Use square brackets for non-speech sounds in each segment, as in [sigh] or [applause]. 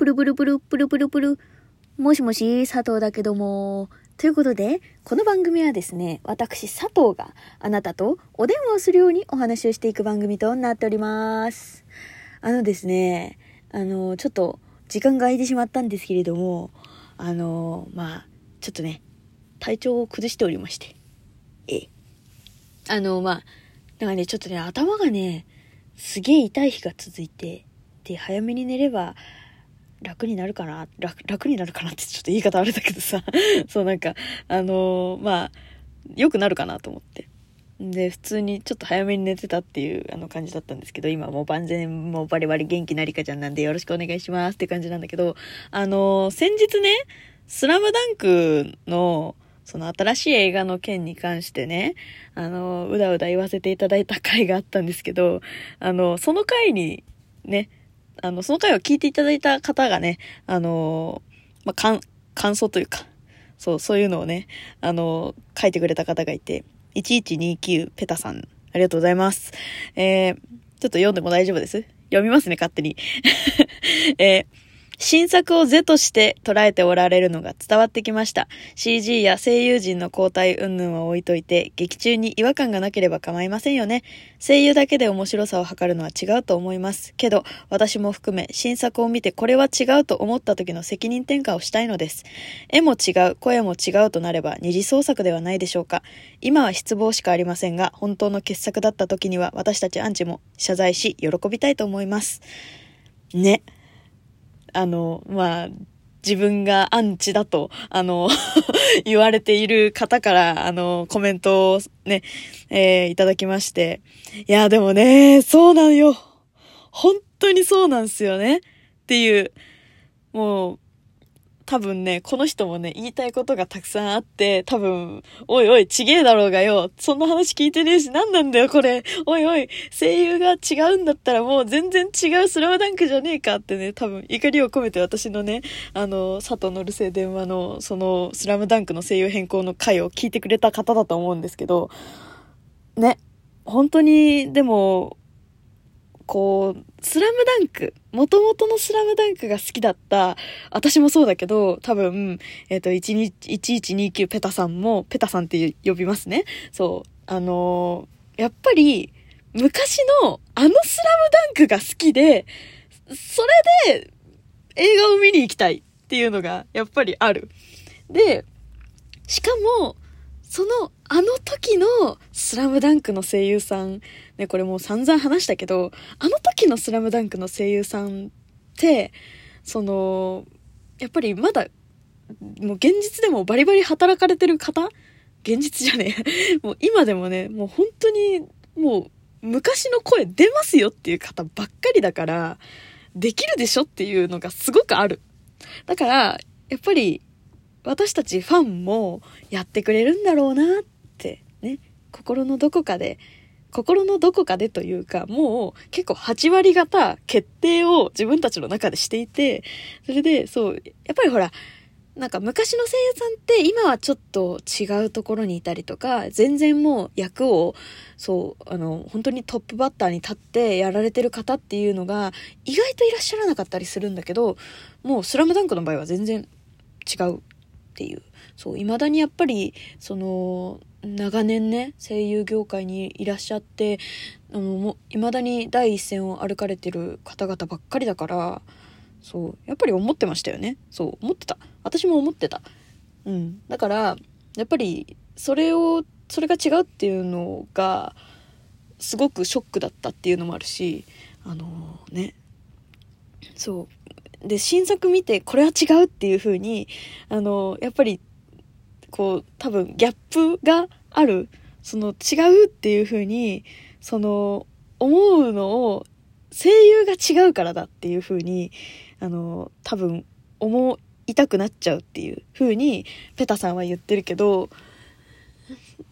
プルプルプルプルプルプル。もしもし、佐藤だけども。ということで、この番組はですね、私佐藤があなたとお電話をするようにお話をしていく番組となっております。あのですね、あの、ちょっと時間が空いてしまったんですけれども、あの、まあ、ちょっとね、体調を崩しておりまして。ええ。あの、まあ、なんかね、ちょっとね、頭がね、すげえ痛い日が続いて、で、早めに寝れば楽になるかな？楽、楽になるかなってちょっと言い方あれだけどさ、[laughs] そうなんか、あのー、まあ、良くなるかなと思って。で、普通にちょっと早めに寝てたっていうあの感じだったんですけど、今もう万全、もうバリバリ元気なりかちゃんなんでよろしくお願いしますって感じなんだけど、あのー、先日ね、スラムダンクの、その新しい映画の件に関してね、あの、うだうだ言わせていただいた回があったんですけど、あの、その回にね、あの、その回を聞いていただいた方がね、あの、まあ、感、感想というか、そう、そういうのをね、あの、書いてくれた方がいて、1129ペタさん、ありがとうございます。えー、ちょっと読んでも大丈夫です？読みますね、勝手に。[laughs] えー新作を是として捉えておられるのが伝わってきました。CG や声優陣の交代云々は置いといて、劇中に違和感がなければ構いませんよね。声優だけで面白さを測るのは違うと思います。けど、私も含め、新作を見てこれは違うと思った時の責任転嫁をしたいのです。絵も違う、声も違うとなれば二次創作ではないでしょうか。今は失望しかありませんが、本当の傑作だった時には私たちアンチも謝罪し、喜びたいと思います。ね。あの、まあ、自分がアンチだと、あの [laughs] 言われている方から、あの、コメントをね、えー、いただきまして。いや、でもね、そうなんよ。本当にそうなんすよね。っていう、もう、多分ね、この人もね、言いたいことがたくさんあって、多分、おいおい、ちげえだろうがよ。そんな話聞いてねえし、何なんだよ、これ。おいおい、声優が違うんだったらもう全然違うスラムダンクじゃねえかってね、多分、怒りを込めて私のね、あの、佐藤のるせ電話の、その、スラムダンクの声優変更の回を聞いてくれた方だと思うんですけど、ね、本当に、でも、こう、スラムダンク、元々のスラムダンクが好きだった、私もそうだけど、多分、えっ、ー、と、1129ペタさんも、ペタさんって呼びますね。そう。あのー、やっぱり、昔のあのスラムダンクが好きで、それで映画を見に行きたいっていうのがやっぱりある。で、しかも、その、あの時のスラムダンクの声優さん、ね、これもう散々話したけど、あの時のスラムダンクの声優さんって、その、やっぱりまだ、もう現実でもバリバリ働かれてる方？現実じゃねえ。[laughs] もう今でもね、もう本当に、もう昔の声出ますよっていう方ばっかりだから、できるでしょっていうのがすごくある。だから、やっぱり私たちファンもやってくれるんだろうなってね、心のどこかで、心のどこかでというか、もう結構8割方決定を自分たちの中でしていて、それで、そう、やっぱりほら、なんか昔の声優さんって今はちょっと違うところにいたりとか、全然もう役を、そう、あの、本当にトップバッターに立ってやられてる方っていうのが意外といらっしゃらなかったりするんだけど、もうスラムダンクの場合は全然違うっていう。そう、未だにやっぱり、その、長年ね、声優業界にいらっしゃって、あの、も、未だに第一線を歩かれてる方々ばっかりだから、そう、やっぱり思ってましたよね。そう、思ってた。私も思ってた。うん。だから、やっぱり、それを、それが違うっていうのが、すごくショックだったっていうのもあるし、あのー、ね、そう、で、新作見てこれは違うっていう風に、あの、やっぱり、こう、多分ギャップがある、その違うっていう風に、その、思うのを声優が違うからだっていう風に、あの、多分思いたくなっちゃうっていう風に、ペタさんは言ってるけど、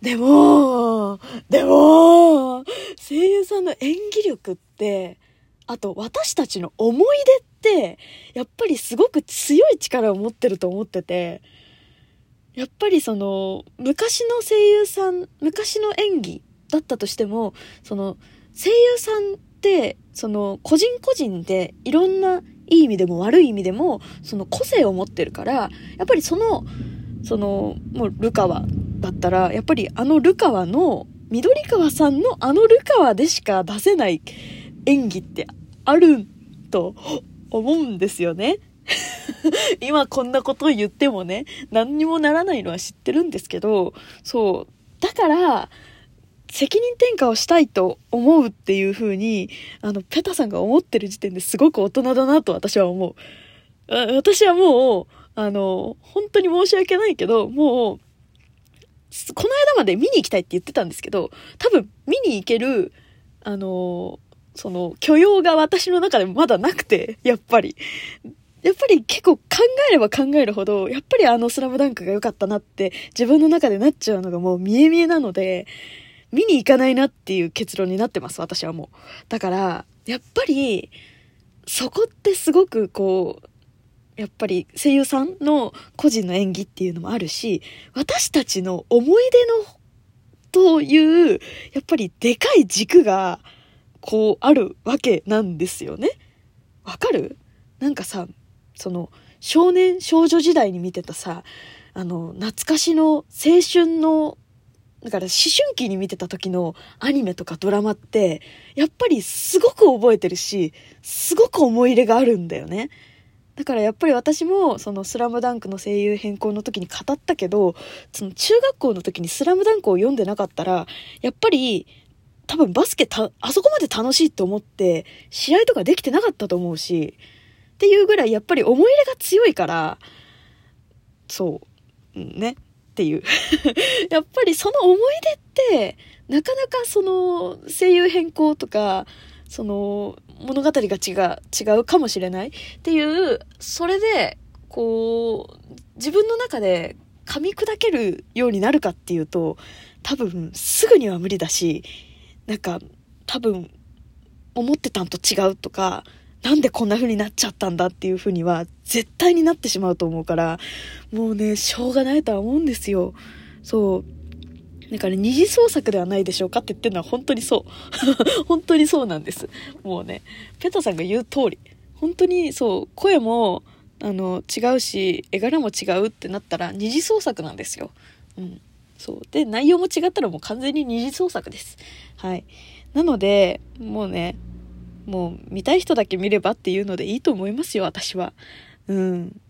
でも、でも、声優さんの演技力って、あと私たちの思い出っって、やっぱりすごく強い力を持ってると思ってて、やっぱりその、昔の声優さん、昔の演技だったとしても、その、声優さんって、その、個人個人でいろんないい意味でも悪い意味でも、その個性を持ってるから、やっぱりその、その、もうルカワだったら、やっぱりあのルカワの、緑川さんのあのルカワでしか出せない演技ってあると思うんですよね。[laughs] 今こんなことを言ってもね、何にもならないのは知ってるんですけど、そう。だから、責任転嫁をしたいと思うっていう風に、あの、ペタさんが思ってる時点ですごく大人だなと私は思う。私はもう、あの、本当に申し訳ないけど、もう、この間まで見に行きたいって言ってたんですけど、多分見に行ける、あの、その許容が私の中でもまだなくて、やっぱり。やっぱり結構考えれば考えるほど、やっぱりあのスラムダンクが良かったなって自分の中でなっちゃうのがもう見え見えなので、見に行かないなっていう結論になってます、私はもう。だから、やっぱり、そこってすごくこう、やっぱり声優さんの個人の演技っていうのもあるし、私たちの思い出のという、やっぱりでかい軸が、こうあるわけなんですよね。わかる？なんかさ、その、少年少女時代に見てたさ、あの、懐かしの青春のだから思春期に見てた時のアニメとかドラマって、やっぱりすごく覚えてるし、すごく思い入れがあるんだよね。だからやっぱり私もそのスラムダンクの声優変更の時に語ったけど、その中学校の時にスラムダンクを読んでなかったら、やっぱり多分バスケた、あそこまで楽しいと思って試合とかできてなかったと思うし、っていうぐらいやっぱり思い入れが強いから、そう、ね。っていう [laughs] やっぱりその思い出って、なかなかその声優変更とか、その物語が違う、違うかもしれないっていう、それで、こう、自分の中で噛み砕けるようになるかっていうと、多分すぐには無理だし、なんか多分思ってたんと違うとか、なんでこんな風になっちゃったんだっていう風には絶対になってしまうと思うから、もうね、しょうがないとは思うんですよ。そう。だから、ね、二次創作ではないでしょうかって言ってるのは本当にそう。[laughs] 本当にそうなんです。もうね、ペタさんが言う通り。本当にそう、声も、あの、違うし、絵柄も違うってなったら二次創作なんですよ。うん。そう。で、内容も違ったらもう完全に二次創作です。はい。なので、もうね、もう見たい人だけ見ればっていうのでいいと思いますよ、私は。うん。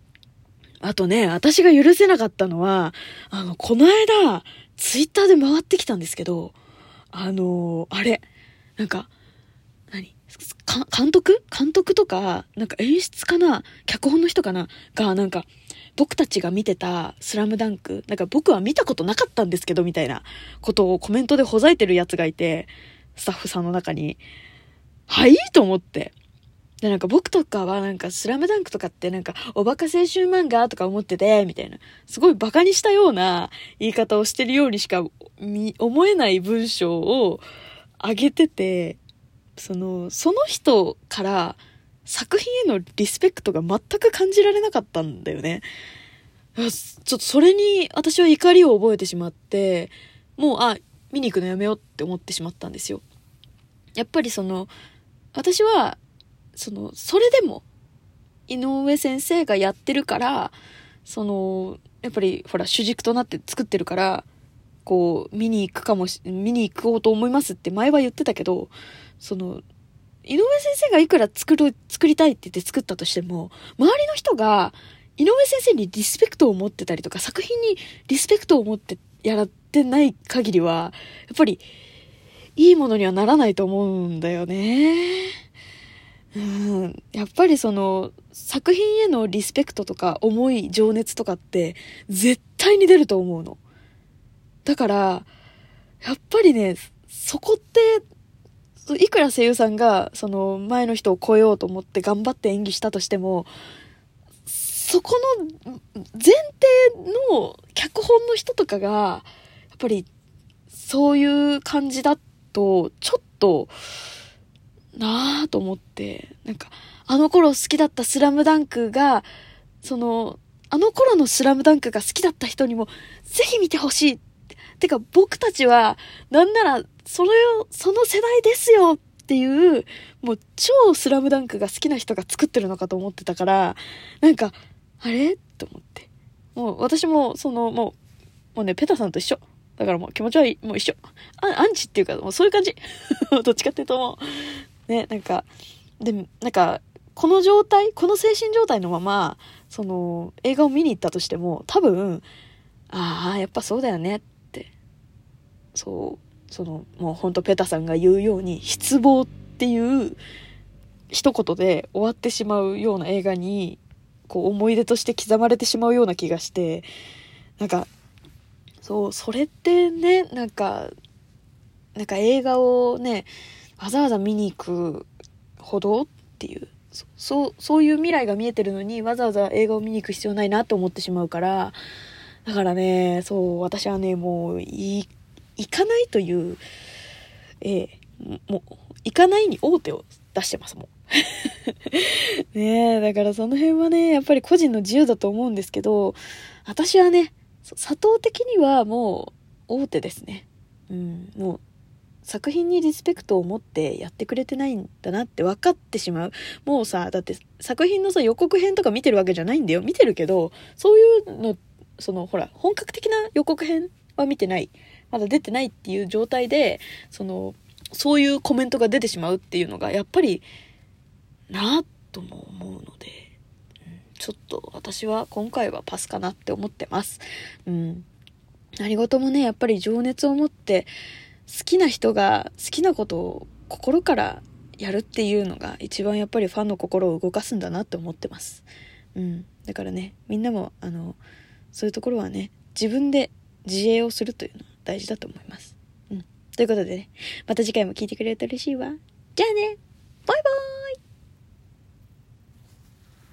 あとね、私が許せなかったのは、あの、この間、ツイッターで回ってきたんですけど、あのー、あれ、なんか、何？監督？監督とか、なんか演出かな？脚本の人かな？が、なんか、僕たちが見てたスラムダンク、なんか僕は見たことなかったんですけど、みたいなことをコメントでほざいてるやつがいて、スタッフさんの中に。はい？と思って。で、なんか僕とかはなんかスラムダンクとかってなんかおバカ青春漫画とか思ってて、みたいな。すごいバカにしたような言い方をしてるようにしか思えない文章を上げてて、その、その人から作品へのリスペクトが全く感じられなかったんだよね。ちょっとそれに私は怒りを覚えてしまって、もう、あ、見に行くのやめようって思ってしまったんですよ。やっぱりその、私は、その、それでも、井上先生がやってるから、その、やっぱり、ほら、主軸となって作ってるから、こう、見に行くかもし、見に行こうと思いますって前は言ってたけど、その、井上先生がいくら作る、作りたいって言って作ったとしても、周りの人が、井上先生にリスペクトを持ってたりとか、作品にリスペクトを持ってやらってない限りは、やっぱり、いいものにはならないと思うんだよね。うん、やっぱりその作品へのリスペクトとか思い情熱とかって絶対に出ると思うの。だから、やっぱりね、そこって、いくら声優さんがその前の人を超えようと思って頑張って演技したとしても、そこの前提の脚本の人とかが、やっぱりそういう感じだと、ちょっと、なぁと思って、なんか、あの頃好きだったスラムダンクが、その、あの頃のスラムダンクが好きだった人にも、ぜひ見てほしいっ。てか、僕たちは、なんなら、それを、その世代ですよっていう、もう超スラムダンクが好きな人が作ってるのかと思ってたから、なんか、あれ？と思って。もう私も、その、もう、もうね、ペタさんと一緒。だからもう気持ちはいい。もう一緒。あアンチっていうか、もうそういう感じ。[laughs] どっちかっていうともう、ね、なんか、で、なんか、この状態、この精神状態のまま、その、映画を見に行ったとしても、多分、ああ、やっぱそうだよねっ、そう、その、もうほんとペタさんが言うように、失望っていう一言で終わってしまうような映画に、こう思い出として刻まれてしまうような気がして、なんか、そう、それってね、なんか、なんか映画をね、わざわざ見に行くほどっていう、そう、そういう未来が見えてるのに、わざわざ映画を見に行く必要ないなと思ってしまうから、だからね、そう、私はね、もう、い、行かないという、ええもう、行かないに王手を出してます、もう。[laughs] ね、だからその辺はね、やっぱり個人の自由だと思うんですけど、私はね、佐藤的にはもう大手ですね。うん、もう作品にリスペクトを持ってやってくれてないんだなって分かってしまう。もうさ、だって作品のさ予告編とか見てるわけじゃないんだよ。見てるけど、そういうの、そのほら、本格的な予告編は見てない。まだ出てないっていう状態で、その、そういうコメントが出てしまうっていうのが、やっぱり、なぁとも思うので、ちょっと私は今回はパスかなって思ってます。うん。何事もね、やっぱり情熱を持って、好きな人が好きなことを心からやるっていうのが一番やっぱりファンの心を動かすんだなって思ってます。うん。だからね、みんなも、あの、そういうところはね、自分で自衛をするというのは大事だと思います。うん。ということでね、また次回も聞いてくれると嬉しいわ。じゃあねバイバーイ